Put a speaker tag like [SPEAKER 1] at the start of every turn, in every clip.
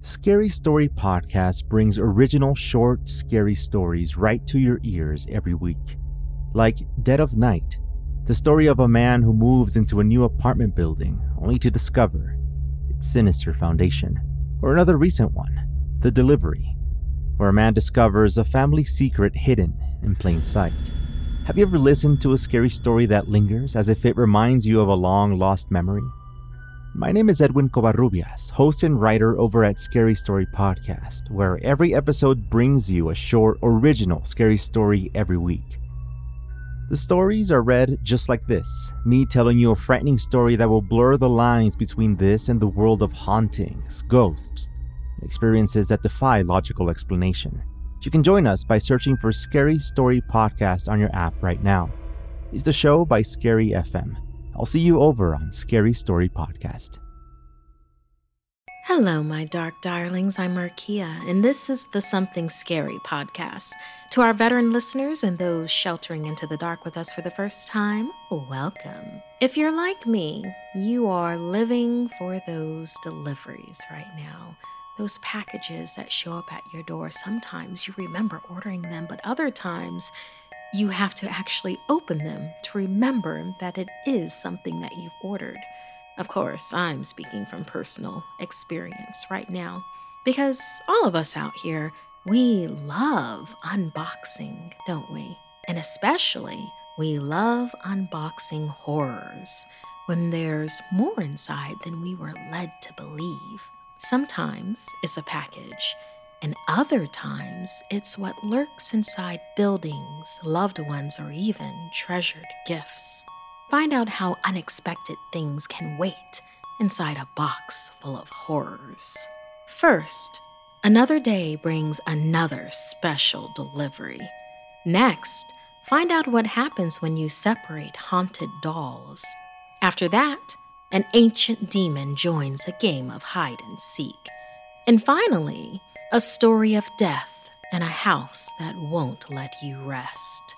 [SPEAKER 1] Scary Story Podcast brings original short, scary stories right to your ears every week. Like Dead of Night, the story of a man who moves into a new apartment building only to discover its sinister foundation. Or another recent one, The Delivery, where a man discovers a family secret hidden in plain sight. Have you ever listened to a scary story that lingers as if it reminds you of a long lost memory? My name is Edwin Covarrubias, host and writer over at Scary Story Podcast, where every episode brings you a short, original scary story every week. The stories are read just like this me telling you a frightening story that will blur the lines between this and the world of hauntings, ghosts, experiences that defy logical explanation. You can join us by searching for Scary Story Podcast on your app right now. It's the show by Scary FM. I'll see you over on Scary Story Podcast.
[SPEAKER 2] Hello, my dark darlings. I'm Markia, and this is the Something Scary podcast. To our veteran listeners and those sheltering into the dark with us for the first time, welcome. If you're like me, you are living for those deliveries right now. Those packages that show up at your door. Sometimes you remember ordering them, but other times you have to actually open them to remember that it is something that you've ordered. Of course, I'm speaking from personal experience right now because all of us out here, we love unboxing, don't we? And especially, we love unboxing horrors when there's more inside than we were led to believe. Sometimes it's a package and other times it's what lurks inside buildings, loved ones, or even treasured gifts. Find out how unexpected things can wait inside a box full of horrors. First, another day brings another special delivery. Next, find out what happens when you separate haunted dolls. After that, an ancient demon joins a game of hide and seek. And finally, a story of death and a house that won't let you rest.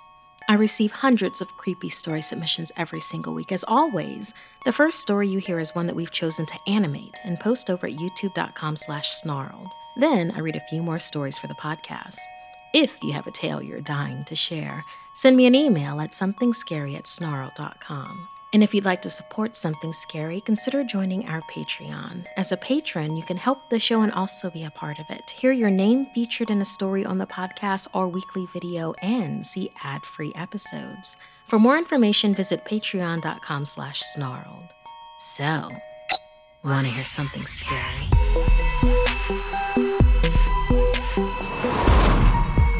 [SPEAKER 2] I receive hundreds of creepy story submissions every single week. As always, the first story you hear is one that we've chosen to animate and post over at youtube.com slash snarled. Then I read a few more stories for the podcast. If you have a tale you're dying to share, send me an email at somethingscary at. And if you'd like to support something scary, consider joining our Patreon. As a patron, you can help the show and also be a part of it. Hear your name featured in a story on the podcast or weekly video and see ad-free episodes. For more information, visit patreon.com slash snarled. So, wanna hear something scary?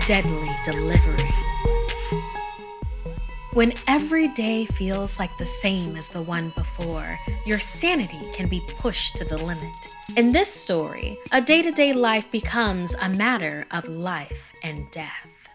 [SPEAKER 2] Deadly Delivery when every day feels like the same as the one before, your sanity can be pushed to the limit. In this story, a day to day life becomes a matter of life and death.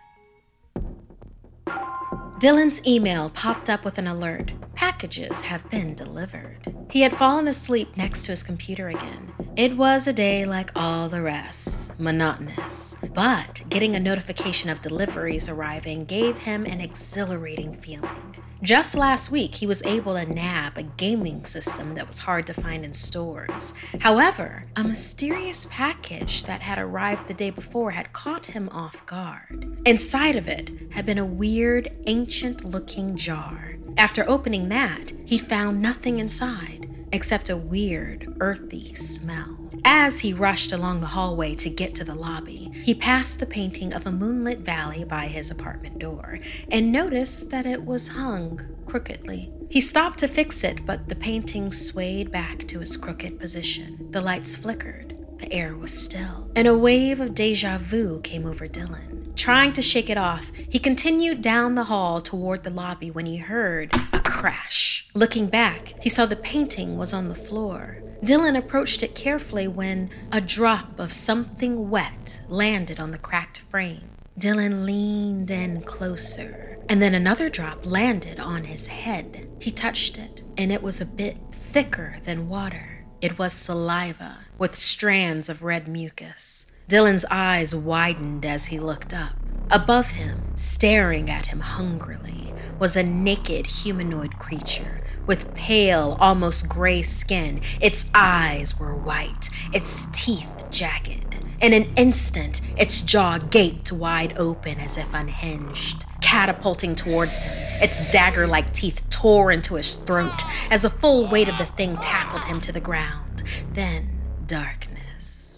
[SPEAKER 2] Dylan's email popped up with an alert packages have been delivered. He had fallen asleep next to his computer again. It was a day like all the rest, monotonous. But getting a notification of deliveries arriving gave him an exhilarating feeling. Just last week, he was able to nab a gaming system that was hard to find in stores. However, a mysterious package that had arrived the day before had caught him off guard. Inside of it had been a weird, ancient looking jar. After opening that, he found nothing inside except a weird, earthy smell. As he rushed along the hallway to get to the lobby, he passed the painting of a moonlit valley by his apartment door and noticed that it was hung crookedly. He stopped to fix it, but the painting swayed back to its crooked position. The lights flickered, the air was still, and a wave of deja vu came over Dylan. Trying to shake it off, he continued down the hall toward the lobby when he heard a crash. Looking back, he saw the painting was on the floor. Dylan approached it carefully when a drop of something wet landed on the cracked frame. Dylan leaned in closer, and then another drop landed on his head. He touched it, and it was a bit thicker than water. It was saliva with strands of red mucus. Dylan's eyes widened as he looked up. Above him, staring at him hungrily, was a naked humanoid creature with pale, almost gray skin. Its eyes were white, its teeth jagged. In an instant, its jaw gaped wide open as if unhinged. Catapulting towards him, its dagger like teeth tore into his throat as the full weight of the thing tackled him to the ground. Then, darkness.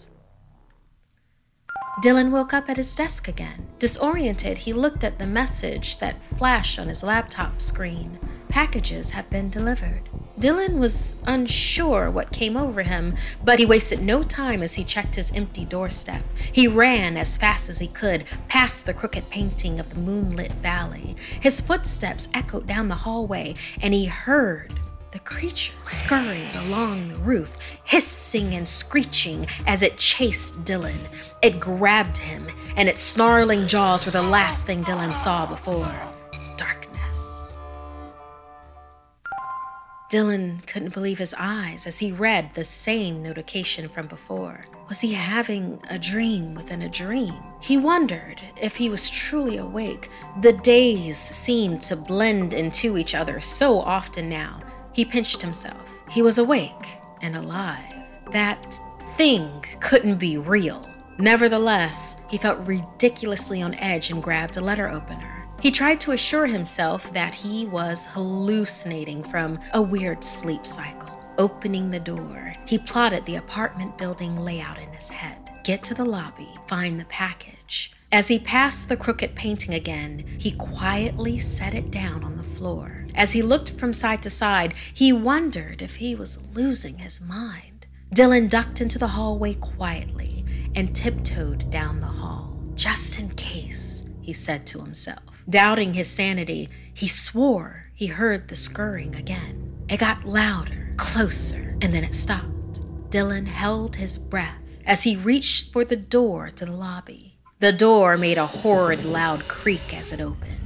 [SPEAKER 2] Dylan woke up at his desk again. Disoriented, he looked at the message that flashed on his laptop screen. Packages have been delivered. Dylan was unsure what came over him, but he wasted no time as he checked his empty doorstep. He ran as fast as he could past the crooked painting of the moonlit valley. His footsteps echoed down the hallway, and he heard the creature scurried along the roof, hissing and screeching as it chased Dylan. It grabbed him, and its snarling jaws were the last thing Dylan saw before. Darkness. Dylan couldn't believe his eyes as he read the same notification from before. Was he having a dream within a dream? He wondered if he was truly awake. The days seemed to blend into each other so often now. He pinched himself. He was awake and alive. That thing couldn't be real. Nevertheless, he felt ridiculously on edge and grabbed a letter opener. He tried to assure himself that he was hallucinating from a weird sleep cycle. Opening the door, he plotted the apartment building layout in his head. Get to the lobby, find the package. As he passed the crooked painting again, he quietly set it down on the floor. As he looked from side to side, he wondered if he was losing his mind. Dylan ducked into the hallway quietly and tiptoed down the hall. Just in case, he said to himself. Doubting his sanity, he swore he heard the scurrying again. It got louder, closer, and then it stopped. Dylan held his breath as he reached for the door to the lobby. The door made a horrid loud creak as it opened.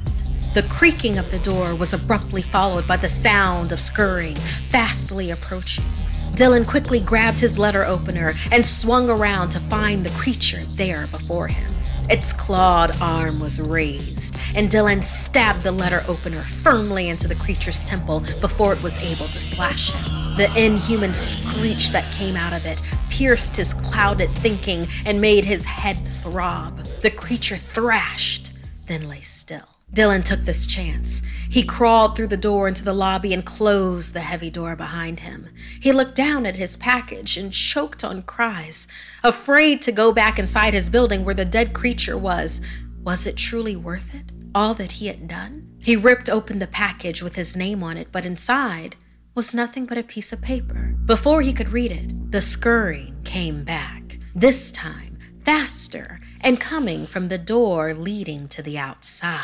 [SPEAKER 2] The creaking of the door was abruptly followed by the sound of scurrying, fastly approaching. Dylan quickly grabbed his letter opener and swung around to find the creature there before him. Its clawed arm was raised, and Dylan stabbed the letter opener firmly into the creature's temple before it was able to slash him. The inhuman screech that came out of it pierced his clouded thinking and made his head throb. The creature thrashed, then lay still. Dylan took this chance. He crawled through the door into the lobby and closed the heavy door behind him. He looked down at his package and choked on cries, afraid to go back inside his building where the dead creature was. Was it truly worth it? All that he had done? He ripped open the package with his name on it, but inside was nothing but a piece of paper. Before he could read it, the scurrying came back. This time, faster and coming from the door leading to the outside.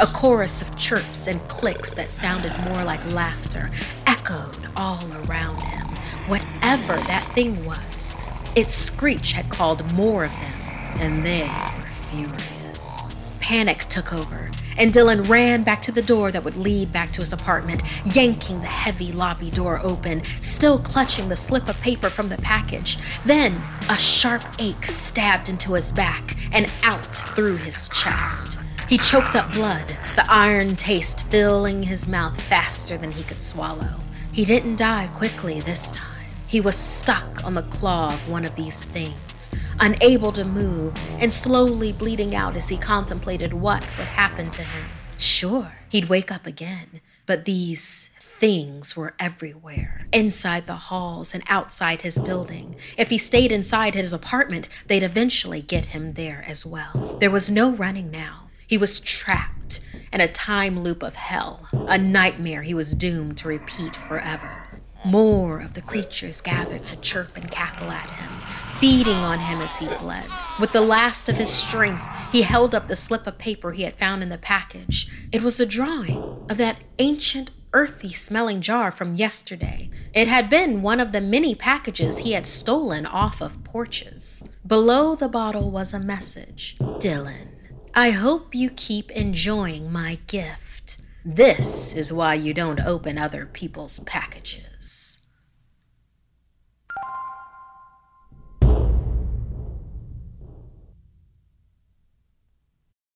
[SPEAKER 2] A chorus of chirps and clicks that sounded more like laughter echoed all around him. Whatever that thing was, its screech had called more of them, and they were furious. Panic took over, and Dylan ran back to the door that would lead back to his apartment, yanking the heavy lobby door open, still clutching the slip of paper from the package. Then a sharp ache stabbed into his back and out through his chest. He choked up blood, the iron taste filling his mouth faster than he could swallow. He didn't die quickly this time. He was stuck on the claw of one of these things, unable to move, and slowly bleeding out as he contemplated what would happen to him. Sure, he'd wake up again, but these things were everywhere inside the halls and outside his building. If he stayed inside his apartment, they'd eventually get him there as well. There was no running now. He was trapped in a time loop of hell, a nightmare he was doomed to repeat forever. More of the creatures gathered to chirp and cackle at him, feeding on him as he bled. With the last of his strength, he held up the slip of paper he had found in the package. It was a drawing of that ancient earthy smelling jar from yesterday. It had been one of the many packages he had stolen off of porches. Below the bottle was a message Dylan, I hope you keep enjoying my gift. This is why you don't open other people's packages.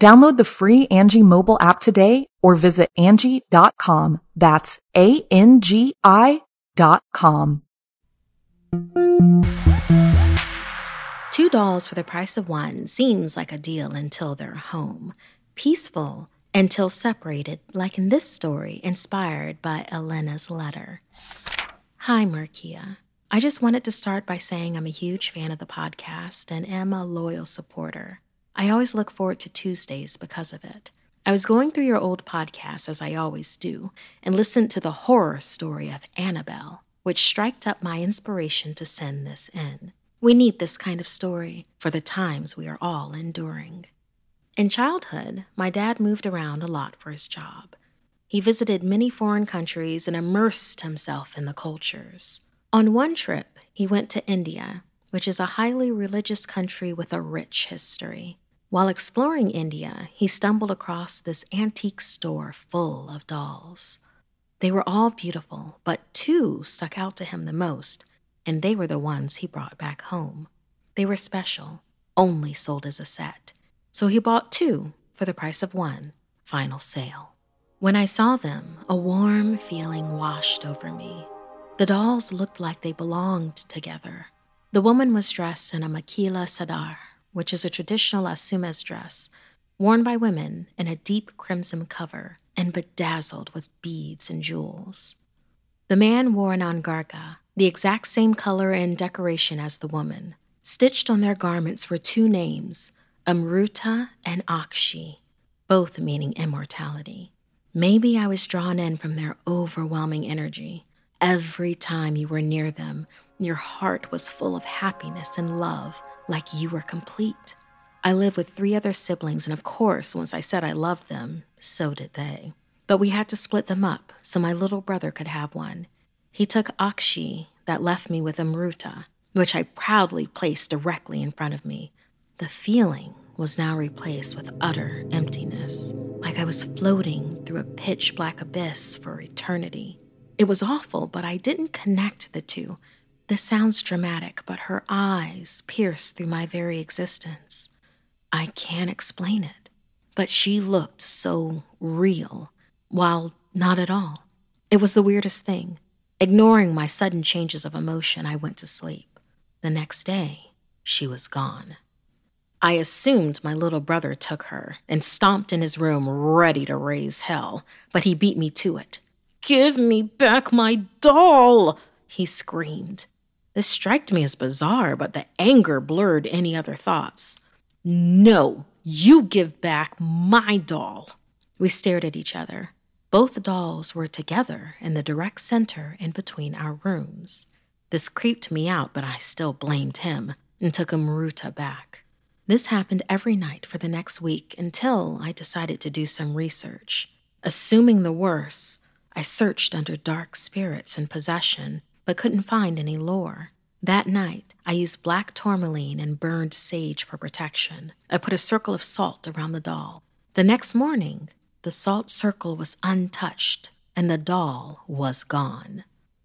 [SPEAKER 3] Download the free Angi mobile app today or visit Angi.com. That's A-N-G-I dot com.
[SPEAKER 2] Two dolls for the price of one seems like a deal until they're home. Peaceful until separated, like in this story inspired by Elena's letter. Hi, Markia. I just wanted to start by saying I'm a huge fan of the podcast and am a loyal supporter. I always look forward to Tuesdays because of it. I was going through your old podcast, as I always do, and listened to the horror story of Annabelle, which striked up my inspiration to send this in. We need this kind of story for the times we are all enduring. In childhood, my dad moved around a lot for his job. He visited many foreign countries and immersed himself in the cultures. On one trip, he went to India, which is a highly religious country with a rich history. While exploring India, he stumbled across this antique store full of dolls. They were all beautiful, but two stuck out to him the most, and they were the ones he brought back home. They were special, only sold as a set. So he bought two for the price of one, final sale. When I saw them, a warm feeling washed over me. The dolls looked like they belonged together. The woman was dressed in a makila sadar, which is a traditional Assamese dress worn by women in a deep crimson cover and bedazzled with beads and jewels. The man wore an angarkha, the exact same color and decoration as the woman. Stitched on their garments were two names, Amruta and Akshi, both meaning immortality. Maybe I was drawn in from their overwhelming energy. Every time you were near them, your heart was full of happiness and love like you were complete. I live with three other siblings, and of course, once I said I loved them, so did they. But we had to split them up so my little brother could have one. He took Akshi, that left me with Amruta, which I proudly placed directly in front of me. The feeling was now replaced with utter emptiness, like I was floating through a pitch black abyss for eternity. It was awful, but I didn't connect the two. This sounds dramatic, but her eyes pierced through my very existence. I can't explain it, but she looked so real, while not at all. It was the weirdest thing. Ignoring my sudden changes of emotion, I went to sleep. The next day, she was gone. I assumed my little brother took her and stomped in his room ready to raise hell, but he beat me to it. Give me back my doll! He screamed. This struck me as bizarre, but the anger blurred any other thoughts. No, you give back my doll. We stared at each other. Both dolls were together in the direct center in between our rooms. This creeped me out, but I still blamed him and took Amruta back. This happened every night for the next week until I decided to do some research. Assuming the worst, I searched under dark spirits and possession but couldn't find any lore. That night, I used black tourmaline and burned sage for protection. I put a circle of salt around the doll. The next morning, the salt circle was untouched and the doll was gone.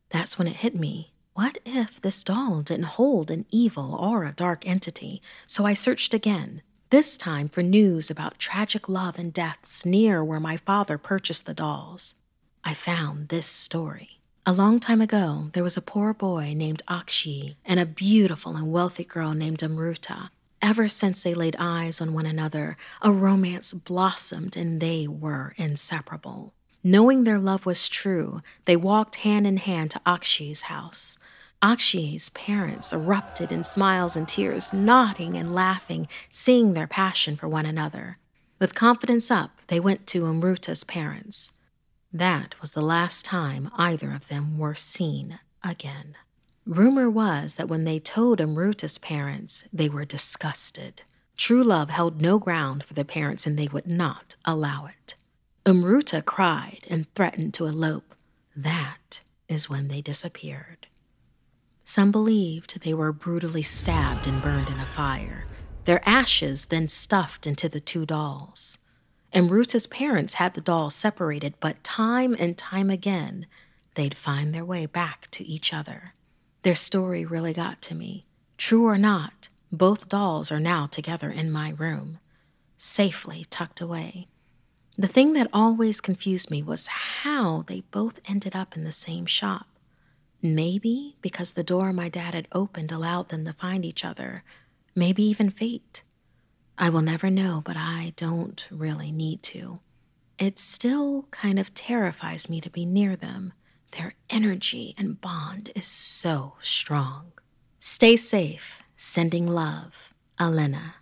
[SPEAKER 2] That's when it hit me. What if this doll didn't hold an evil or a dark entity? So I searched again, this time for news about tragic love and deaths near where my father purchased the dolls. I found this story. A long time ago, there was a poor boy named Akshi and a beautiful and wealthy girl named Amruta. Ever since they laid eyes on one another, a romance blossomed and they were inseparable. Knowing their love was true, they walked hand in hand to Akshi's house. Akshi's parents erupted in smiles and tears, nodding and laughing, seeing their passion for one another. With confidence up, they went to Amruta's parents. That was the last time either of them were seen again. Rumor was that when they told Amruta's parents, they were disgusted. True love held no ground for the parents and they would not allow it. Amruta cried and threatened to elope. That is when they disappeared. Some believed they were brutally stabbed and burned in a fire, their ashes then stuffed into the two dolls. Amruta's parents had the dolls separated, but time and time again, they'd find their way back to each other. Their story really got to me. True or not, both dolls are now together in my room, safely tucked away. The thing that always confused me was how they both ended up in the same shop. Maybe because the door my dad had opened allowed them to find each other, maybe even fate. I will never know, but I don't really need to. It still kind of terrifies me to be near them. Their energy and bond is so strong. Stay safe. Sending love, Elena.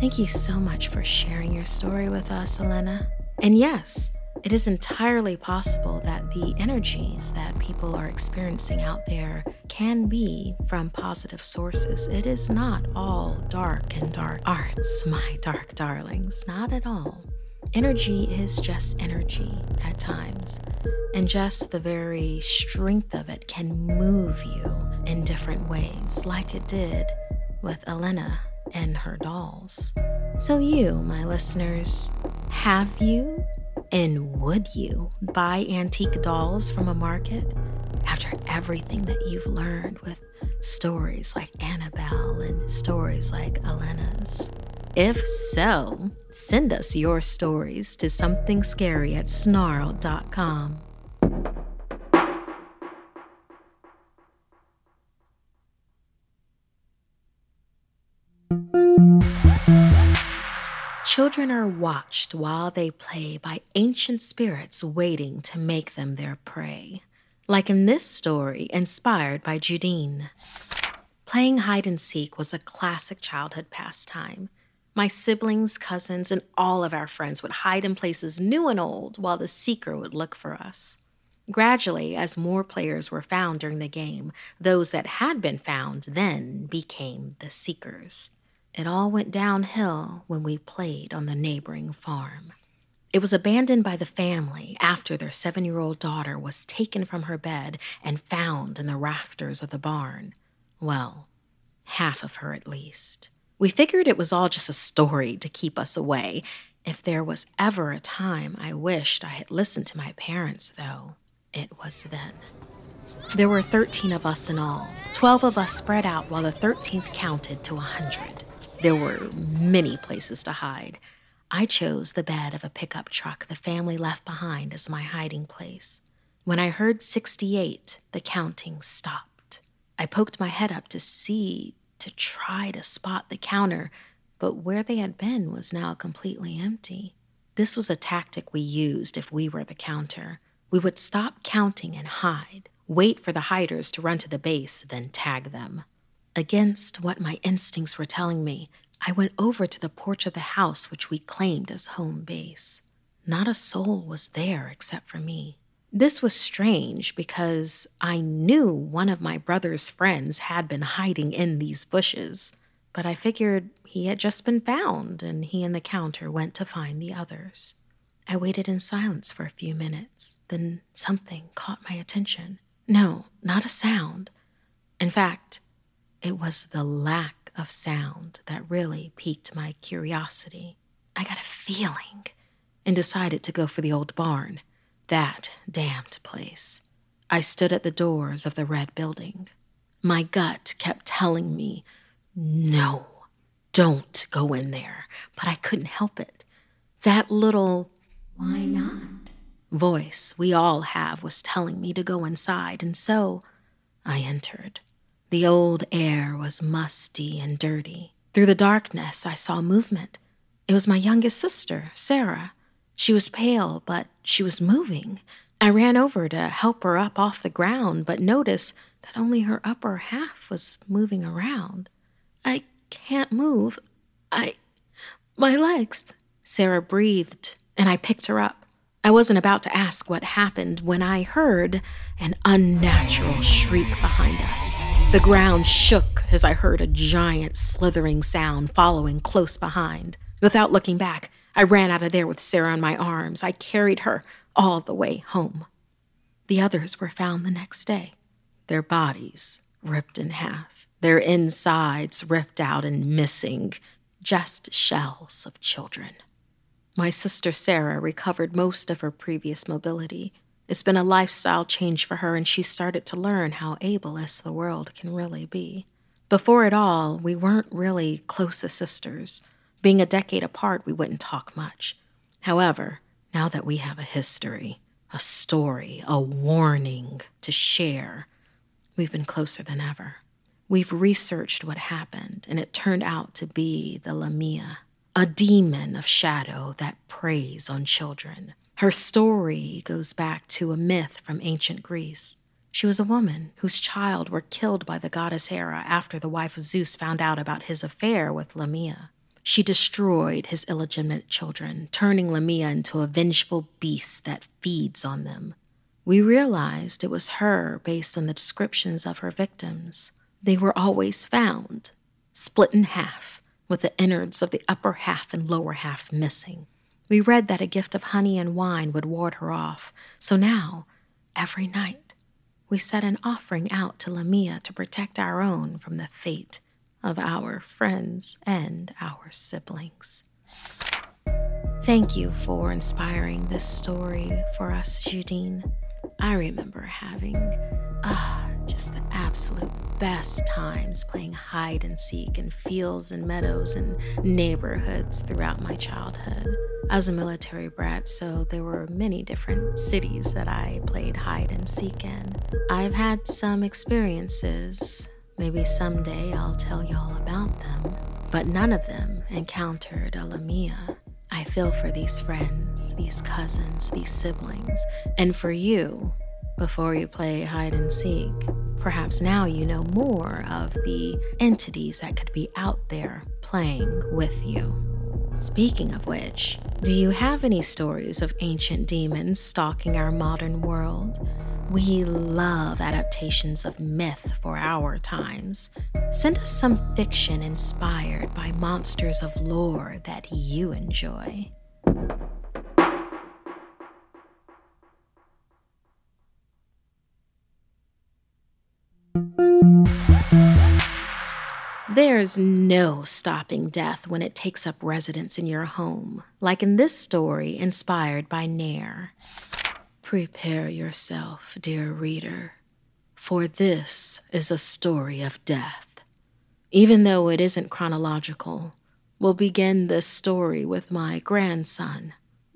[SPEAKER 2] Thank you so much for sharing your story with us, Elena. And yes, it is entirely possible that the energies that people are experiencing out there can be from positive sources. It is not all dark and dark arts, my dark darlings, not at all. Energy is just energy at times, and just the very strength of it can move you in different ways, like it did with Elena and her dolls. So, you, my listeners, have you and would you buy antique dolls from a market after everything that you've learned with stories like Annabelle and stories like Elena's? If so, send us your stories to something scary at snarl.com. Children are watched while they play by ancient spirits waiting to make them their prey. Like in this story, inspired by Judine. Playing hide and seek was a classic childhood pastime. My siblings, cousins, and all of our friends would hide in places new and old while the seeker would look for us. Gradually, as more players were found during the game, those that had been found then became the seekers. It all went downhill when we played on the neighboring farm. It was abandoned by the family after their seven year old daughter was taken from her bed and found in the rafters of the barn. Well, half of her at least. We figured it was all just a story to keep us away. If there was ever a time I wished I had listened to my parents, though, it was then. There were 13 of us in all, 12 of us spread out while the 13th counted to a 100. There were many places to hide. I chose the bed of a pickup truck the family left behind as my hiding place. When I heard 68, the counting stopped. I poked my head up to see to try to spot the counter, but where they had been was now completely empty. This was a tactic we used if we were the counter. We would stop counting and hide, wait for the hiders to run to the base, then tag them. Against what my instincts were telling me, I went over to the porch of the house which we claimed as home base. Not a soul was there except for me. This was strange because I knew one of my brother's friends had been hiding in these bushes, but I figured he had just been found and he and the counter went to find the others. I waited in silence for a few minutes. Then something caught my attention. No, not a sound. In fact, it was the lack of sound that really piqued my curiosity. I got a feeling and decided to go for the old barn. That damned place. I stood at the doors of the red building. My gut kept telling me, no, don't go in there, but I couldn't help it. That little, why not, voice we all have was telling me to go inside, and so I entered. The old air was musty and dirty. Through the darkness, I saw movement. It was my youngest sister, Sarah. She was pale, but she was moving. I ran over to help her up off the ground, but noticed that only her upper half was moving around. I can't move. I. My legs. Sarah breathed, and I picked her up. I wasn't about to ask what happened when I heard an unnatural shriek behind us. The ground shook as I heard a giant slithering sound following close behind. Without looking back, I ran out of there with Sarah in my arms. I carried her all the way home. The others were found the next day, their bodies ripped in half, their insides ripped out and missing, just shells of children. My sister Sarah recovered most of her previous mobility. It's been a lifestyle change for her, and she started to learn how ableist the world can really be. Before it all, we weren't really close as sisters. Being a decade apart, we wouldn't talk much. However, now that we have a history, a story, a warning to share, we've been closer than ever. We've researched what happened, and it turned out to be the Lamia a demon of shadow that preys on children. Her story goes back to a myth from ancient Greece. She was a woman whose child were killed by the goddess Hera after the wife of Zeus found out about his affair with Lamia. She destroyed his illegitimate children, turning Lamia into a vengeful beast that feeds on them. We realized it was her based on the descriptions of her victims. They were always found, split in half, with the innards of the upper half and lower half missing. We read that a gift of honey and wine would ward her off, so now, every night, we set an offering out to Lamia to protect our own from the fate of our friends and our siblings. Thank you for inspiring this story for us, Judine. I remember having ah, just the absolute best times playing hide and seek in fields and meadows and neighborhoods throughout my childhood. I was a military brat, so there were many different cities that I played hide and seek in. I've had some experiences. Maybe someday I'll tell y'all about them, but none of them encountered a Lamia. I feel for these friends, these cousins, these siblings, and for you before you play hide and seek. Perhaps now you know more of the entities that could be out there playing with you. Speaking of which, do you have any stories of ancient demons stalking our modern world? We love adaptations of myth for our times. Send us some fiction inspired by monsters of lore that you enjoy. There's no stopping death when it takes up residence in your home, like in this story inspired by Nair. Prepare yourself, dear reader, for this is a story of death. Even though it isn't chronological, we'll begin this story with my grandson,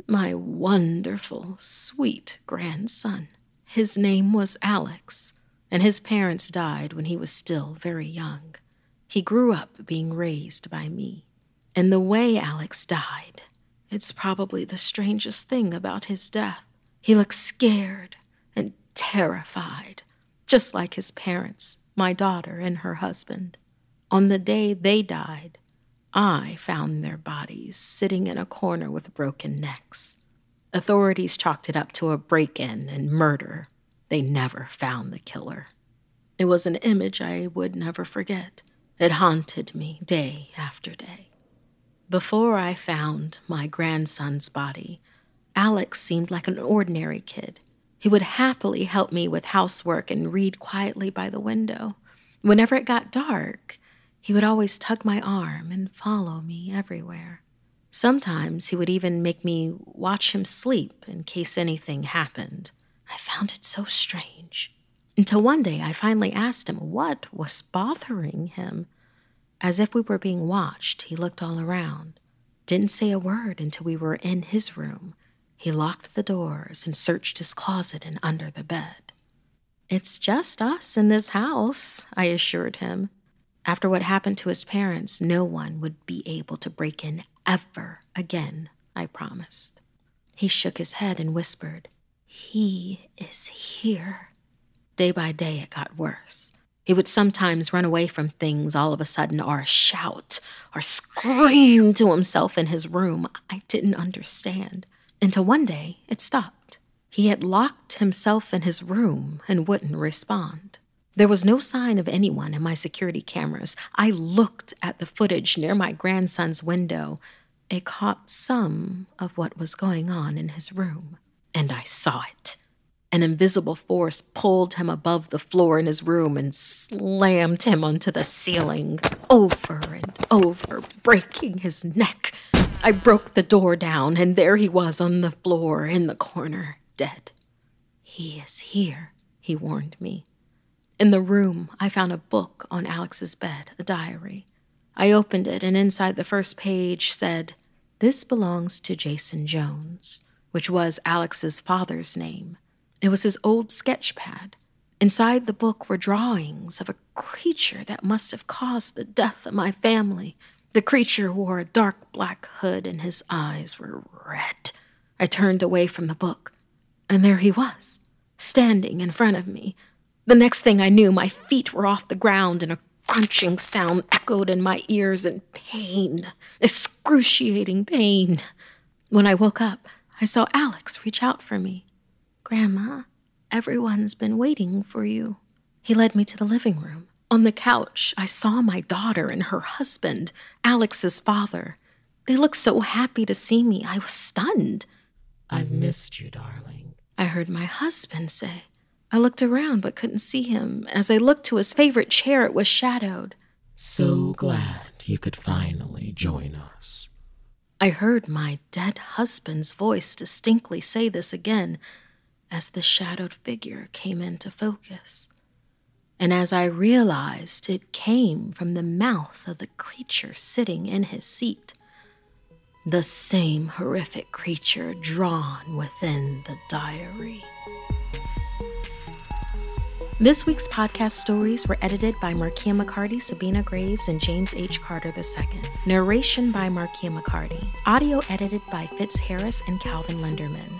[SPEAKER 2] my wonderful, sweet grandson. His name was Alex, and his parents died when he was still very young. He grew up being raised by me. And the way Alex died, it's probably the strangest thing about his death. He looked scared and terrified, just like his parents, my daughter and her husband. On the day they died, I found their bodies sitting in a corner with broken necks. Authorities chalked it up to a break in and murder. They never found the killer. It was an image I would never forget. It haunted me day after day. Before I found my grandson's body, Alex seemed like an ordinary kid. He would happily help me with housework and read quietly by the window. Whenever it got dark, he would always tug my arm and follow me everywhere. Sometimes he would even make me watch him sleep in case anything happened. I found it so strange. Until one day I finally asked him what was bothering him. As if we were being watched, he looked all around. Didn't say a word until we were in his room. He locked the doors and searched his closet and under the bed. It's just us in this house, I assured him. After what happened to his parents, no one would be able to break in ever again, I promised. He shook his head and whispered, He is here. Day by day, it got worse. He would sometimes run away from things all of a sudden, or shout, or scream to himself in his room. I didn't understand. Until one day, it stopped. He had locked himself in his room and wouldn't respond. There was no sign of anyone in my security cameras. I looked at the footage near my grandson's window. It caught some of what was going on in his room, and I saw it. An invisible force pulled him above the floor in his room and slammed him onto the ceiling, over and over, breaking his neck. I broke the door down, and there he was on the floor in the corner, dead. He is here, he warned me. In the room, I found a book on Alex's bed, a diary. I opened it, and inside the first page said, This belongs to Jason Jones, which was Alex's father's name. It was his old sketch pad. Inside the book were drawings of a creature that must have caused the death of my family. The creature wore a dark black hood and his eyes were red. I turned away from the book, and there he was, standing in front of me. The next thing I knew, my feet were off the ground and a crunching sound echoed in my ears in pain, excruciating pain. When I woke up, I saw Alex reach out for me. Grandma, everyone's been waiting for you. He led me to the living room. On the couch, I saw my daughter and her husband, Alex's father. They looked so happy to see me, I was stunned.
[SPEAKER 4] I've missed you, darling.
[SPEAKER 2] I heard my husband say. I looked around but couldn't see him. As I looked to his favorite chair, it was shadowed.
[SPEAKER 4] So glad you could finally join us.
[SPEAKER 2] I heard my dead husband's voice distinctly say this again as the shadowed figure came into focus. And as I realized it came from the mouth of the creature sitting in his seat, the same horrific creature drawn within the diary. This week's podcast stories were edited by Markia McCarty, Sabina Graves, and James H. Carter II. Narration by Markia McCarty. Audio edited by Fitz Harris and Calvin Linderman.